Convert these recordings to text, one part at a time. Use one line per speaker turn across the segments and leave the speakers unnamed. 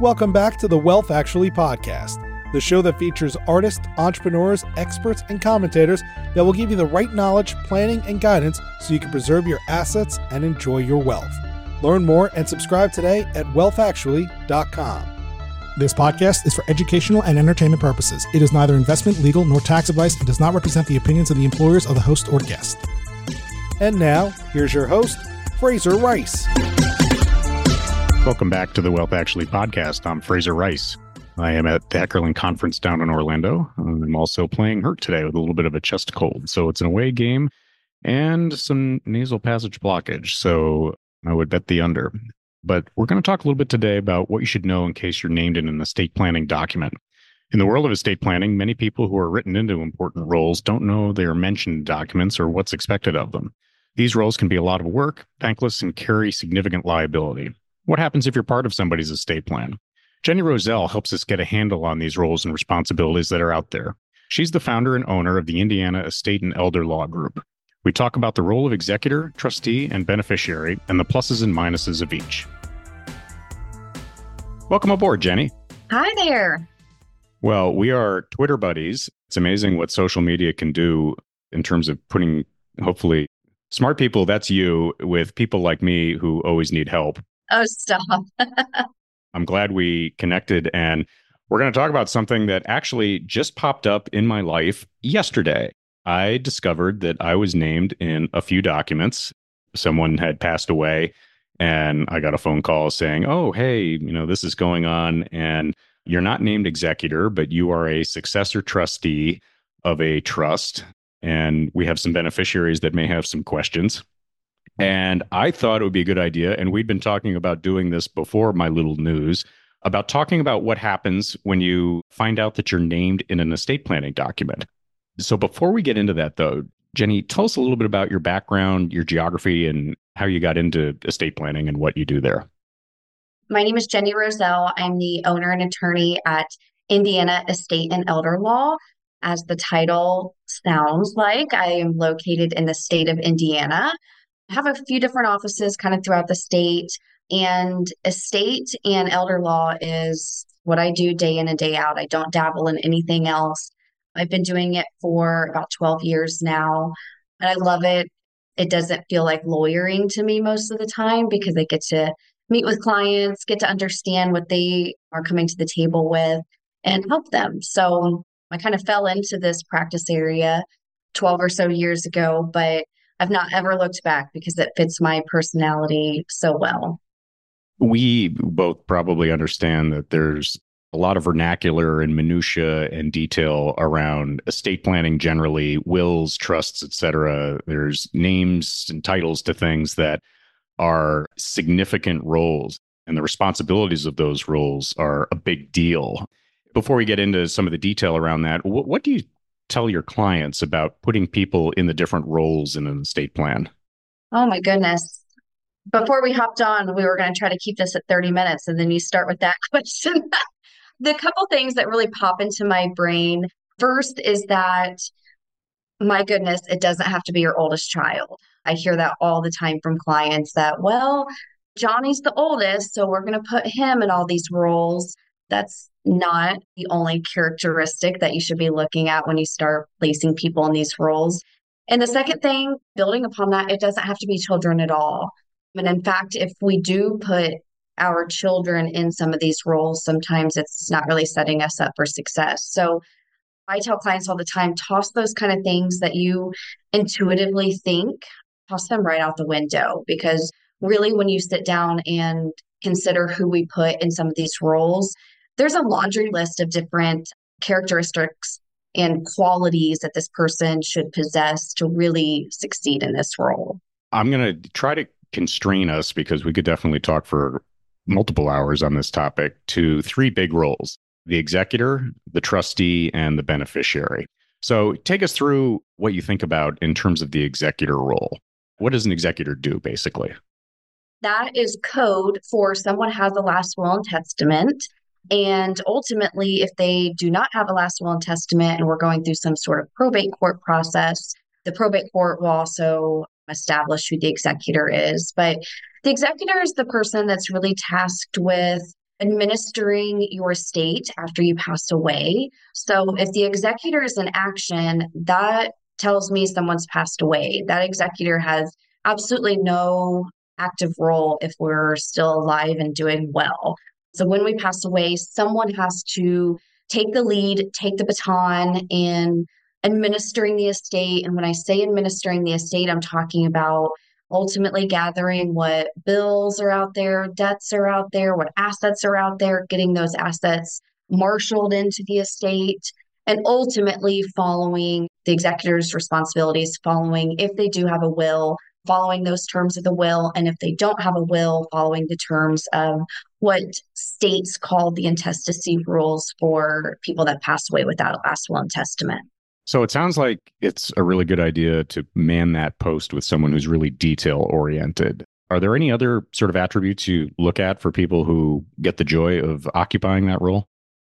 Welcome back to the Wealth Actually podcast, the show that features artists, entrepreneurs, experts, and commentators that will give you the right knowledge, planning, and guidance so you can preserve your assets and enjoy your wealth. Learn more and subscribe today at wealthactually.com. This podcast is for educational and entertainment purposes. It is neither investment, legal, nor tax advice and does not represent the opinions of the employers of the host or guest. And now, here's your host, Fraser Rice.
Welcome back to the Wealth Actually podcast. I'm Fraser Rice. I am at the Heckerling Conference down in Orlando. I'm also playing hurt today with a little bit of a chest cold. So it's an away game and some nasal passage blockage. So I would bet the under. But we're going to talk a little bit today about what you should know in case you're named in an estate planning document. In the world of estate planning, many people who are written into important roles don't know they are mentioned documents or what's expected of them. These roles can be a lot of work, thankless, and carry significant liability. What happens if you're part of somebody's estate plan? Jenny Rozelle helps us get a handle on these roles and responsibilities that are out there. She's the founder and owner of the Indiana Estate and Elder Law Group. We talk about the role of executor, trustee, and beneficiary and the pluses and minuses of each. Welcome aboard, Jenny.
Hi there.
Well, we are Twitter buddies. It's amazing what social media can do in terms of putting, hopefully, smart people, that's you, with people like me who always need help
Oh, stop.
I'm glad we connected. And we're going to talk about something that actually just popped up in my life yesterday. I discovered that I was named in a few documents. Someone had passed away, and I got a phone call saying, Oh, hey, you know, this is going on. And you're not named executor, but you are a successor trustee of a trust. And we have some beneficiaries that may have some questions. And I thought it would be a good idea. And we'd been talking about doing this before my little news about talking about what happens when you find out that you're named in an estate planning document. So before we get into that, though, Jenny, tell us a little bit about your background, your geography, and how you got into estate planning and what you do there.
My name is Jenny Rozelle. I'm the owner and attorney at Indiana Estate and Elder Law. As the title sounds like, I am located in the state of Indiana have a few different offices kind of throughout the state. And estate and elder law is what I do day in and day out. I don't dabble in anything else. I've been doing it for about 12 years now, and I love it. It doesn't feel like lawyering to me most of the time because I get to meet with clients, get to understand what they are coming to the table with, and help them. So I kind of fell into this practice area 12 or so years ago, but I've not ever looked back because it fits my personality so well.
We both probably understand that there's a lot of vernacular and minutia and detail around estate planning generally, wills, trusts, etc. There's names and titles to things that are significant roles and the responsibilities of those roles are a big deal. Before we get into some of the detail around that, what, what do you tell your clients about putting people in the different roles in an estate plan?
Oh my goodness. Before we hopped on, we were going to try to keep this at 30 minutes and then you start with that question. the couple things that really pop into my brain first is that my goodness, it doesn't have to be your oldest child. I hear that all the time from clients that, well, Johnny's the oldest, so we're going to put him in all these roles. That's not the only characteristic that you should be looking at when you start placing people in these roles. And the second thing, building upon that, it doesn't have to be children at all. And in fact, if we do put our children in some of these roles, sometimes it's not really setting us up for success. So I tell clients all the time toss those kind of things that you intuitively think, toss them right out the window because really, when you sit down and consider who we put in some of these roles, there's a laundry list of different characteristics and qualities that this person should possess to really succeed in this role.
I'm going to try to constrain us because we could definitely talk for multiple hours on this topic to three big roles the executor, the trustee, and the beneficiary. So, take us through what you think about in terms of the executor role. What does an executor do, basically?
That is code for someone has a last will and testament and ultimately, if they do not have a last will and testament and we're going through some sort of probate court process, the probate court will also establish who the executor is. But the executor is the person that's really tasked with administering your estate after you pass away. So if the executor is in action, that tells me someone's passed away. That executor has absolutely no active role if we're still alive and doing well. So when we pass away, someone has to take the lead, take the baton in administering the estate. And when I say administering the estate, I'm talking about ultimately gathering what bills are out there, debts are out there, what assets are out there, getting those assets marshaled into the estate, and ultimately following the executor's responsibilities, following if they do have a will, following those terms of the will. And if they don't have a will, following the terms of what states call the intestacy rules for people that pass away without a last will and testament.
So it sounds like it's a really good idea to man that post with someone who's really detail oriented. Are there any other sort of attributes you look at for people who get the joy of occupying that role?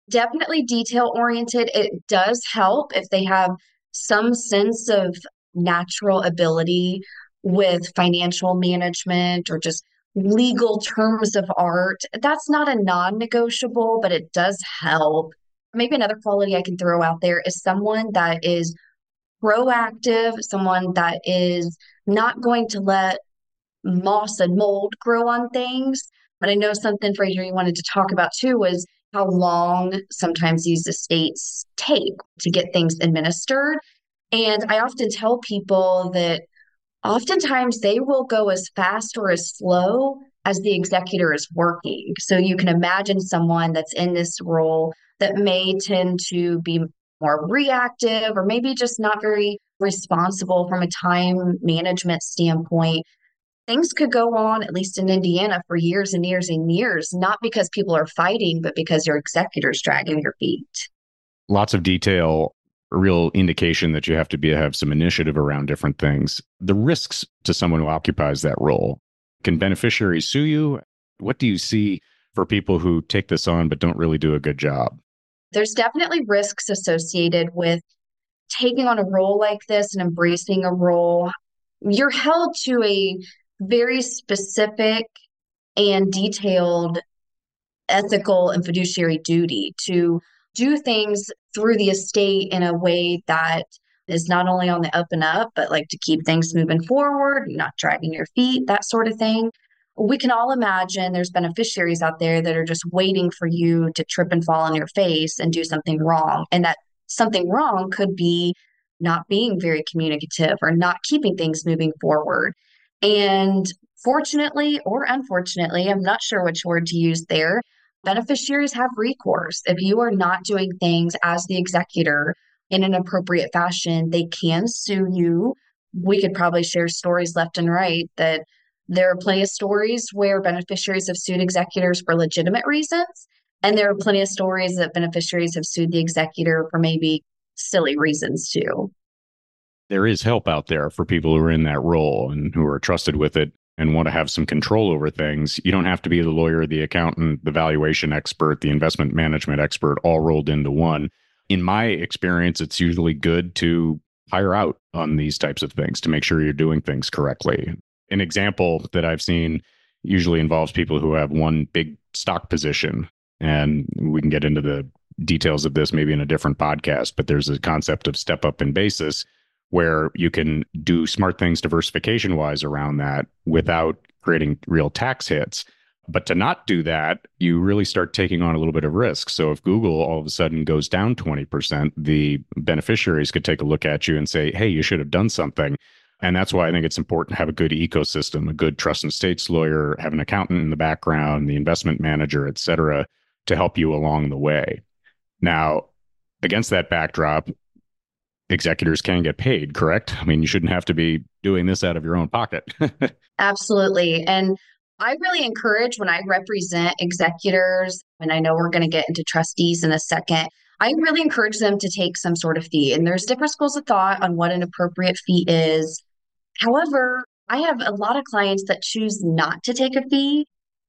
Definitely detail oriented. It does help if they have some sense of natural ability with financial management or just legal terms of art. That's not a non negotiable, but it does help maybe another quality I can throw out there is someone that is proactive, someone that is not going to let moss and mold grow on things. But I know something, Fraser, you wanted to talk about too was how long sometimes these estates take to get things administered. And I often tell people that oftentimes they will go as fast or as slow as the executor is working. So you can imagine someone that's in this role that may tend to be more reactive or maybe just not very responsible from a time management standpoint. Things could go on, at least in Indiana, for years and years and years, not because people are fighting, but because your executor's dragging your feet.
Lots of detail, a real indication that you have to be have some initiative around different things. The risks to someone who occupies that role. Can beneficiaries sue you? What do you see for people who take this on but don't really do a good job?
there's definitely risks associated with taking on a role like this and embracing a role. You're held to a very specific and detailed ethical and fiduciary duty to do things through the estate in a way that is not only on the up and up, but like to keep things moving forward, not dragging your feet, that sort of thing we can all imagine there's beneficiaries out there that are just waiting for you to trip and fall on your face and do something wrong. And that something wrong could be not being very communicative or not keeping things moving forward. And fortunately or unfortunately, I'm not sure which word to use there, beneficiaries have recourse. If you are not doing things as the executor in an appropriate fashion, they can sue you. We could probably share stories left and right that there are plenty of stories where beneficiaries have sued executors for legitimate reasons. And there are plenty of stories that beneficiaries have sued the executor for maybe silly reasons too.
There is help out there for people who are in that role and who are trusted with it and want to have some control over things. You don't have to be the lawyer, the accountant, the valuation expert, the investment management expert all rolled into one. In my experience, it's usually good to hire out on these types of things to make sure you're doing things correctly an example that I've seen usually involves people who have one big stock position. And we can get into the details of this maybe in a different podcast, but there's a concept of step up in basis where you can do smart things diversification wise around that without creating real tax hits. But to not do that, you really start taking on a little bit of risk. So if Google all of a sudden goes down 20%, the beneficiaries could take a look at you and say, hey, you should have done something. And that's why I think it's important to have a good ecosystem, a good trust and estates lawyer, have an accountant in the background, the investment manager, et cetera, to help you along the way. Now, against that backdrop, executors can get paid, correct? I mean, you shouldn't have to be doing this out of your own pocket.
Absolutely. And I really encourage when I represent executors, and I know we're going to get into trustees in a second. I really encourage them to take some sort of fee. And there's different schools of thought on what an appropriate fee is. However, I have a lot of clients that choose not to take a fee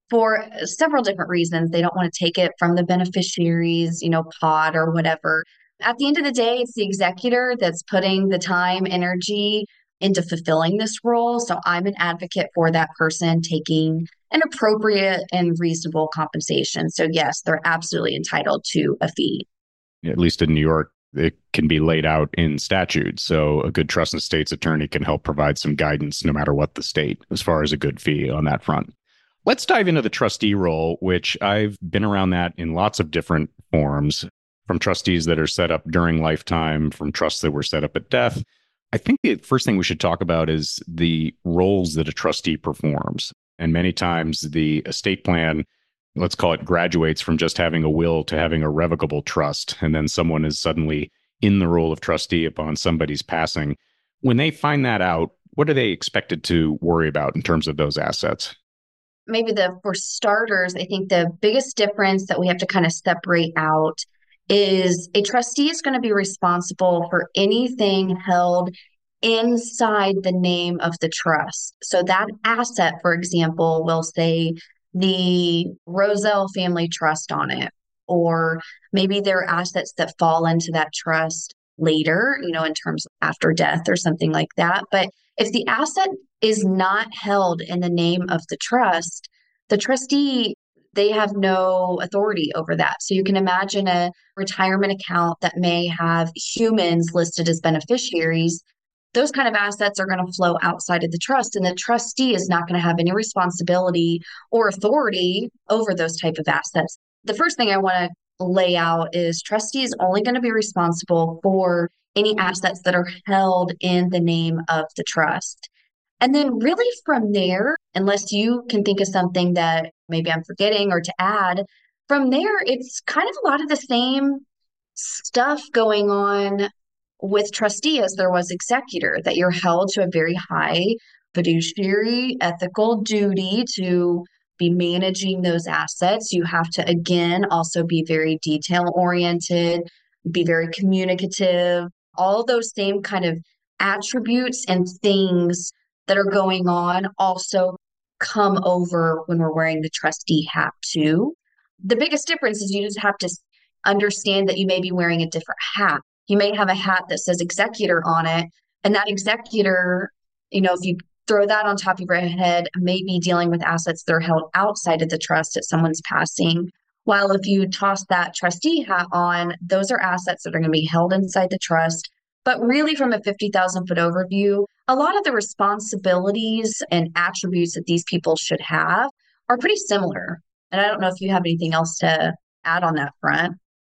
for several different reasons. They don't want to take it from the beneficiaries, you know, pod or whatever. At the end of the day, it's the executor that's putting the time, energy into fulfilling this role. So I'm an advocate for that person taking an appropriate and reasonable compensation. So, yes, they're absolutely entitled to a fee.
At least in New York, it can be laid out in statute. So, a good trust and estates attorney can help provide some guidance no matter what the state as far as a good fee on that front. Let's dive into the trustee role, which I've been around that in lots of different forms from trustees that are set up during lifetime, from trusts that were set up at death. I think the first thing we should talk about is the roles that a trustee performs. And many times the estate plan, let's call it graduates from just having a will to having a revocable trust. And then someone is suddenly in the role of trustee upon somebody's passing. When they find that out, what are they expected to worry about in terms of those assets?
Maybe the for starters, I think the biggest difference that we have to kind of separate out is a trustee is going to be responsible for anything held inside the name of the trust. So that asset, for example, will say the Rozelle Family Trust on it, or maybe there are assets that fall into that trust later, you know, in terms of after death or something like that. But if the asset is not held in the name of the trust, the trustee they have no authority over that. So you can imagine a retirement account that may have humans listed as beneficiaries. Those kind of assets are going to flow outside of the trust, and the trustee is not going to have any responsibility or authority over those type of assets. The first thing I want to lay out is trustee is only going to be responsible for any assets that are held in the name of the trust. And then, really, from there, unless you can think of something that maybe I'm forgetting or to add, from there, it's kind of a lot of the same stuff going on with trustee as there was executor, that you're held to a very high fiduciary ethical duty to be managing those assets. You have to, again, also be very detail oriented, be very communicative, all those same kind of attributes and things that are going on also come over when we're wearing the trustee hat too. The biggest difference is you just have to understand that you may be wearing a different hat. You may have a hat that says executor on it, and that executor, you know, if you throw that on top of your head, may be dealing with assets that are held outside of the trust at someone's passing. While if you toss that trustee hat on, those are assets that are going to be held inside the trust. But really, from a 50,000 foot overview, a lot of the responsibilities and attributes that these people should have are pretty similar. And I don't know if you have anything else to add on that front.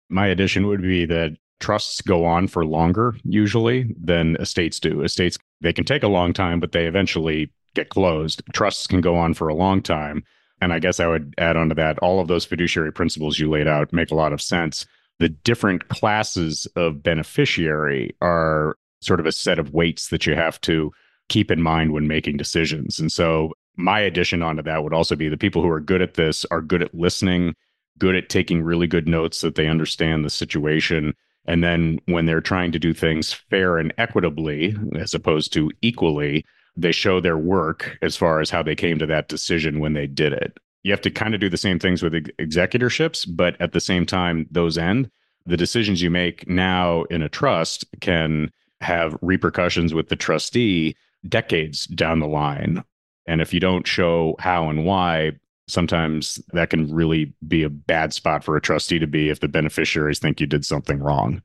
My addition would be that trusts go on for longer usually than estates do. Estates, they can take a long time, but they eventually get closed. Trusts can go on for a long time. And I guess I would add on to that all of those fiduciary principles you laid out make a lot of sense. The different classes of beneficiary are sort of a set of weights that you have to keep in mind when making decisions. And so my addition onto that would also be the people who are good at this are good at listening, good at taking really good notes that they understand the situation. And then when they're trying to do things fair and equitably, as opposed to equally, they show their work as far as how they came to that decision when they did it. You have to kind of do the same things with executorships, but at the same time, those end. The decisions you make now in a trust can have repercussions with the trustee decades down the line. And if you don't show how and why, sometimes that can really be a bad spot for a trustee to be if the beneficiaries think you did something wrong.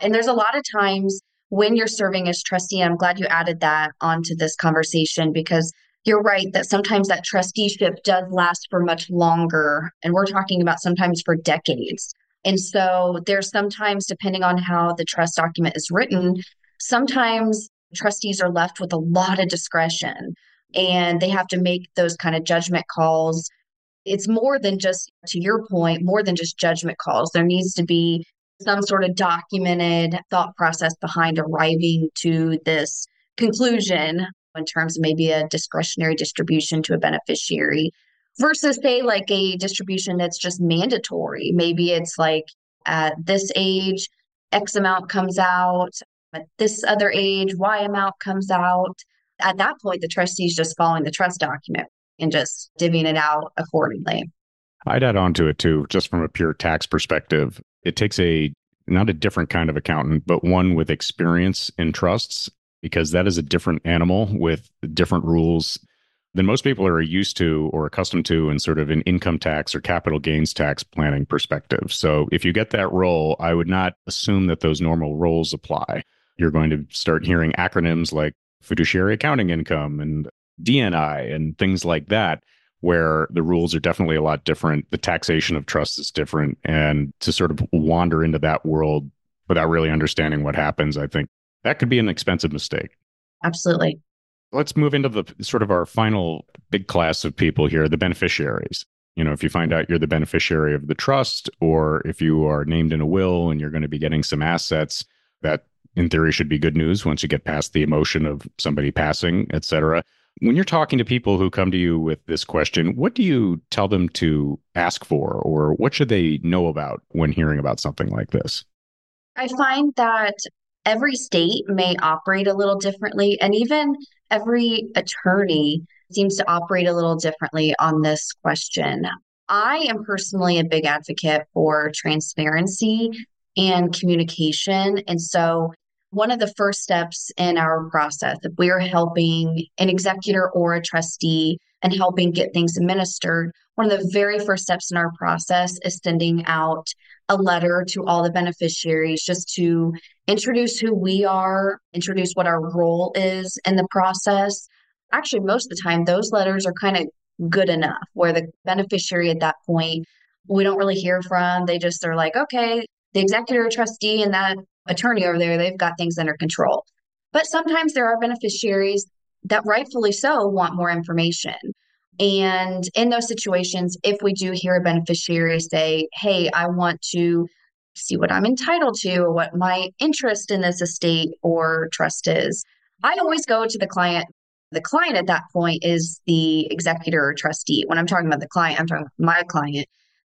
And there's a lot of times when you're serving as trustee, I'm glad you added that onto this conversation because you're right that sometimes that trusteeship does last for much longer. And we're talking about sometimes for decades. And so there's sometimes, depending on how the trust document is written, sometimes trustees are left with a lot of discretion and they have to make those kind of judgment calls. It's more than just, to your point, more than just judgment calls. There needs to be some sort of documented thought process behind arriving to this conclusion in terms of maybe a discretionary distribution to a beneficiary versus, say, like a distribution that's just mandatory. Maybe it's like at this age, X amount comes out, at this other age, Y amount comes out. At that point, the trustee is just following the trust document and just divvying it out accordingly.
I'd add on to it too, just from a pure tax perspective. It takes a not a different kind of accountant, but one with experience in trusts, because that is a different animal with different rules. than most people are used to or accustomed to in sort of an income tax or capital gains tax planning perspective. So if you get that role, I would not assume that those normal roles apply. You're going to start hearing acronyms like fiduciary accounting income and DNI and things like that, where the rules are definitely a lot different. The taxation of trust is different. And to sort of wander into that world without really understanding what happens, I think that could be an expensive mistake.
Absolutely.
Let's move into the sort of our final big class of people here, the beneficiaries. You know, if you find out you're the beneficiary of the trust, or if you are named in a will and you're going to be getting some assets, that in theory should be good news once you get past the emotion of somebody passing, et cetera. When you're talking to people who come to you with this question, what do you tell them to ask for, or what should they know about when hearing about something like this?
I find that every state may operate a little differently, and even every attorney seems to operate a little differently on this question. I am personally a big advocate for transparency and communication. And so, one of the first steps in our process, if we're helping an executor or a trustee and helping get things administered, one of the very first steps in our process is sending out a letter to all the beneficiaries just to introduce who we are, introduce what our role is in the process. Actually, most of the time, those letters are kind of good enough where the beneficiary at that point, we don't really hear from. They just are like, okay, the executor or trustee and that attorney over there, they've got things under control. But sometimes there are beneficiaries that rightfully so want more information. And in those situations, if we do hear a beneficiary say, Hey, I want to see what I'm entitled to or what my interest in this estate or trust is, I always go to the client. The client at that point is the executor or trustee. When I'm talking about the client, I'm talking about my client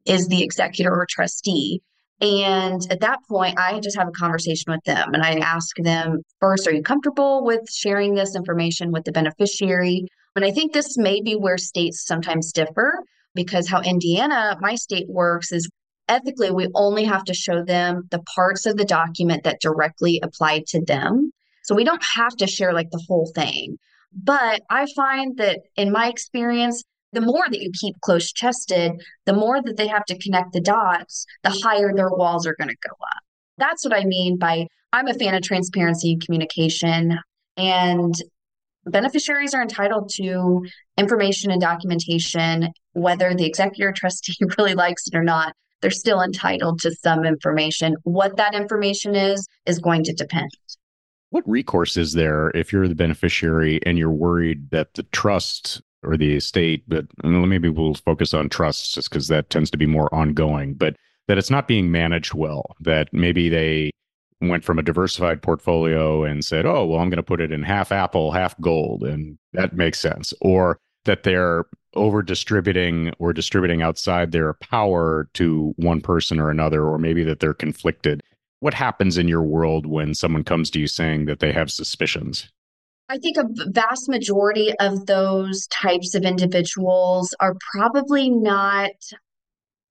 is the executor or trustee. And at that point, I just have a conversation with them and I ask them first, are you comfortable with sharing this information with the beneficiary? And I think this may be where states sometimes differ because how Indiana, my state works is ethically, we only have to show them the parts of the document that directly apply to them. So we don't have to share like the whole thing. But I find that in my experience, the more that you keep close chested, the more that they have to connect the dots, the higher their walls are going to go up. That's what I mean by I'm a fan of transparency and communication. And beneficiaries are entitled to information and documentation, whether the executor trustee really likes it or not. They're still entitled to some information. What that information is, is going to depend.
What recourse is there if you're the beneficiary and you're worried that the trust or the estate, but maybe we'll focus on trusts just because that tends to be more ongoing, but that it's not being managed well, that maybe they went from a diversified portfolio and said, oh, well, I'm going to put it in half Apple, half gold. And that makes sense. Or that they're over distributing or distributing outside their power to one person or another, or maybe that they're conflicted. What happens in your world when someone comes to you saying that they have suspicions?
I think a vast majority of those types of individuals are probably not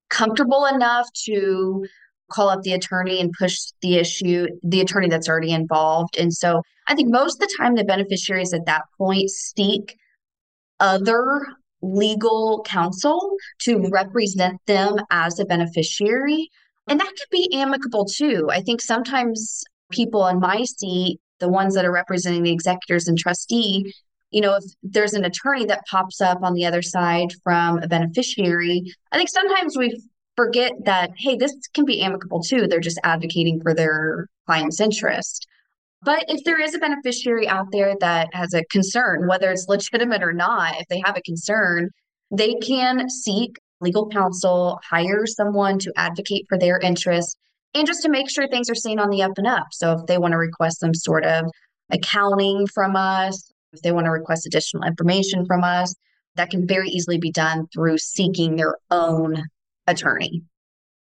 comfortable enough to call up the attorney and push the issue, the attorney that's already involved. And so I think most of the time the beneficiaries at that point seek other legal counsel to represent them as a beneficiary. And that could be amicable too. I think sometimes people in my seat, the ones that are representing the executors and trustee, you know, if there's an attorney that pops up on the other side from a beneficiary, I think sometimes we forget that, hey, this can be amicable too. They're just advocating for their client's interest. But if there is a beneficiary out there that has a concern, whether it's legitimate or not, if they have a concern, they can seek legal counsel, hire someone to advocate for their interest, and just to make sure things are seen on the up and up. So if they want to request some sort of accounting from us, if they want to request additional information from us, that can very easily be done through seeking their own attorney.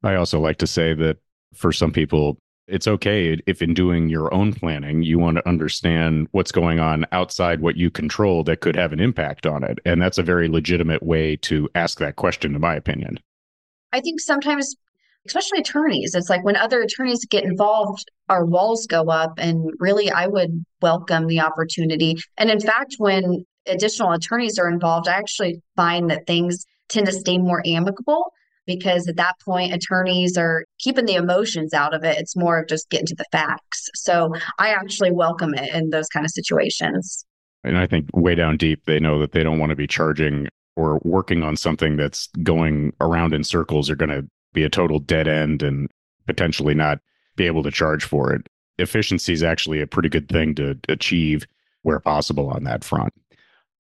I also like to say that for some people, it's okay if in doing your own planning, you want to understand what's going on outside what you control that could have an impact on it. And that's a very legitimate way to ask that question, in my opinion.
I think sometimes, especially attorneys, it's like when other attorneys get involved, our walls go up. And really, I would welcome the opportunity. And in fact, when additional attorneys are involved, I actually find that things tend to stay more amicable because at that point attorneys are keeping the emotions out of it it's more of just getting to the facts so i actually welcome it in those kind of situations
and i think way down deep they know that they don't want to be charging or working on something that's going around in circles are going to be a total dead end and potentially not be able to charge for it efficiency is actually a pretty good thing to achieve where possible on that front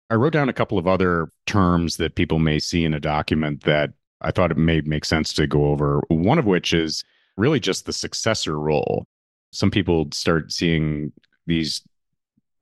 I wrote down a couple of other terms that people may see in a document that I thought it may make sense to go over. One of which is really just the successor role. Some people start seeing these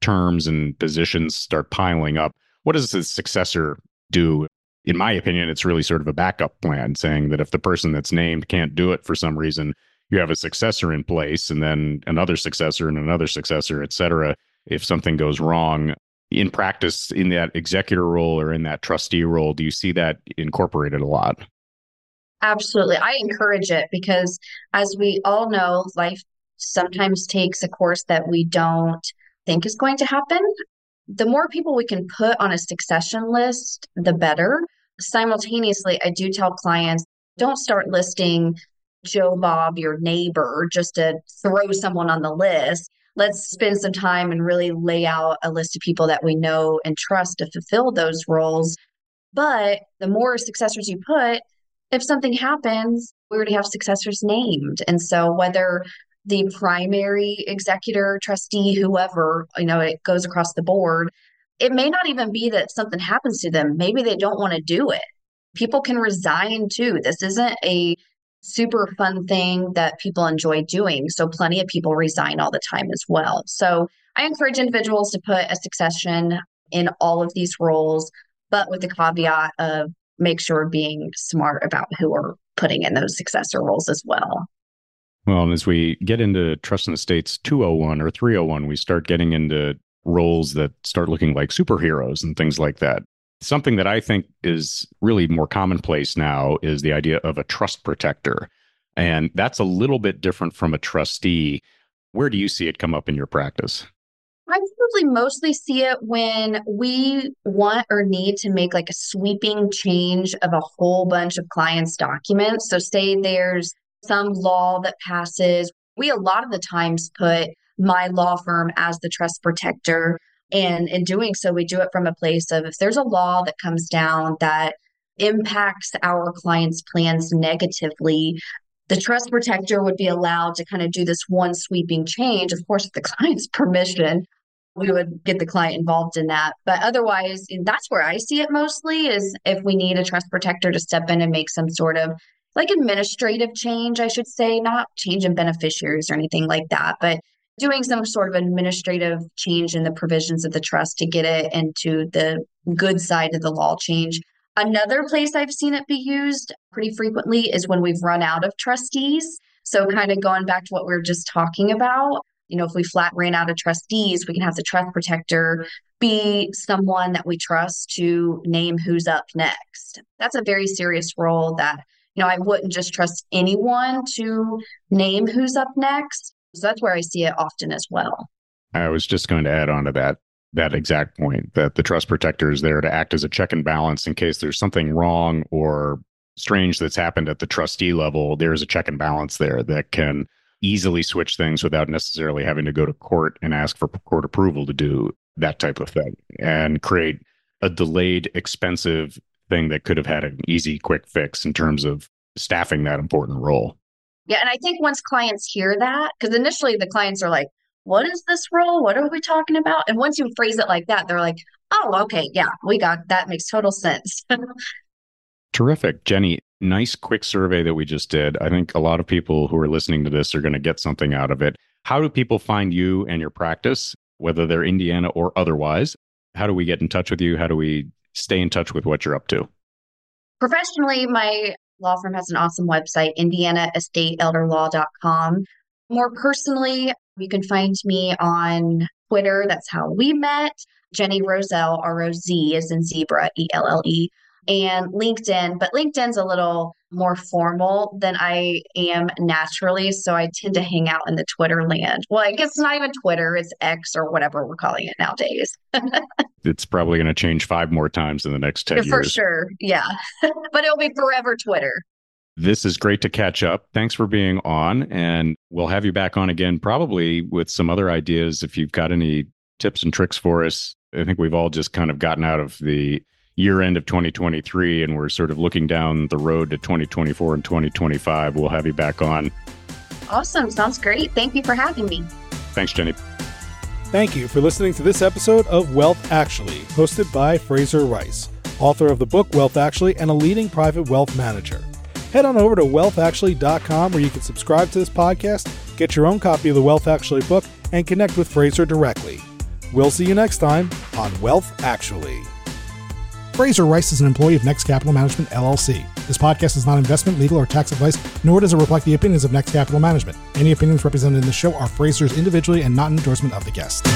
terms and positions start piling up. What does the successor do? In my opinion, it's really sort of a backup plan saying that if the person that's named can't do it for some reason, you have a successor in place and then another successor and another successor, et cetera. If something goes wrong, in practice in that executor role or in that trustee role do you see that incorporated a lot?
Absolutely. I encourage it because as we all know life sometimes takes a course that we don't think is going to happen the more people we can put on a succession list the better simultaneously i do tell clients don't start listing joe bob your neighbor just to throw someone on the list let's spend some time and really lay out a list of people that we know and trust to fulfill those roles. But the more successors you put, if something happens, we already have successors named. And so whether the primary executor, trustee, whoever, you know, it goes across the board, it may not even be that something happens to them. Maybe they don't want to do it. People can resign too. This isn't a super fun thing that people enjoy doing. So plenty of people resign all the time as well. So I encourage individuals to put a succession in all of these roles, but with the caveat of make sure being smart about who are putting in those successor roles as well.
Well, and as we get into Trust in the States 201 or 301, we start getting into roles that start looking like superheroes and things like that. Something that I think is really more commonplace now is the idea of a trust protector. And that's a little bit different from a trustee. Where do you see it come up in your practice?
I probably mostly see it when we want or need to make like a sweeping change of a whole bunch of clients' documents. So, say there's some law that passes, we a lot of the times put my law firm as the trust protector and in doing so, we do it from a place of if there's a law that comes down that impacts our clients' plans negatively, the trust protector would be allowed to kind of do this one sweeping change. Of course, with the client's permission, we would get the client involved in that. But otherwise, that's where I see it mostly is if we need a trust protector to step in and make some sort of like administrative change, I should say, not change in beneficiaries or anything like that, but doing some sort of administrative change in the provisions of the trust to get it into the good side of the law change. Another place I've seen it be used pretty frequently is when we've run out of trustees. So, kind of going back to what we were just talking about, you know, if we flat ran out of trustees, we can have the trust protector be someone that we trust to name who's up next. That's a very serious role that, you know, I wouldn't just trust anyone to name who's up next. So that's where I see it often as well.
I was just going to add on to that that exact point that the trust protector is there to act as a check and balance in case there's something wrong or strange that's happened at the trustee level. There's a check and balance there that can easily switch things without necessarily having to go to court and ask for court approval to do that type of thing and create a delayed, expensive thing that could have had an easy, quick fix in terms of staffing that important role.
Yeah. And I think once clients hear that, because initially the clients are like, what is this role? What are we talking about? And once you phrase it like that, they're like, oh, okay, yeah, we got that makes total sense.
Terrific. Jenny, nice quick survey that we just did. I think a lot of people who are listening to this are going to get something out of it. How do people find you and your practice, whether they're Indiana or otherwise? How do we get in touch with you? How do we stay in touch with what you're up to?
Professionally, my law firm has an awesome website, indianaestateelderlaw.com. More personally, you can find me on Twitter. That's how we met. Jenny Rozelle, R O Z is in zebra, E L L E. and LinkedIn, but LinkedIn's a little more formal than I am naturally. So I tend to hang out in the Twitter land. Well, I guess it's not even Twitter, it's X or whatever we're calling it nowadays.
it's probably going to change five more times in the next 10
For
years.
For sure. Yeah. but it'll be forever Twitter.
This is great to catch up. Thanks for being on. And we'll have you back on again, probably with some other ideas if you've got any tips and tricks for us. I think we've all just kind of gotten out of the year end of 2023 and we're sort of looking down the road to 2024 and 2025. We'll have you back on.
Awesome. Sounds great. Thank you for having me.
Thanks, Jenny.
Thank you for listening to this episode of Wealth Actually, hosted by Fraser Rice, author of the book Wealth Actually and a leading private wealth manager. Head on over to wealthactually.com where you can subscribe to this podcast, get your own copy of the Wealth Actually book, and connect with Fraser directly. We'll see you next time on Wealth Actually. Fraser Rice is an employee of Next Capital Management, LLC. This podcast is not investment, legal, or tax advice, nor does it reflect the opinions of Next Capital Management. Any opinions represented in the show are Fraser's individually and not an endorsement of the guest.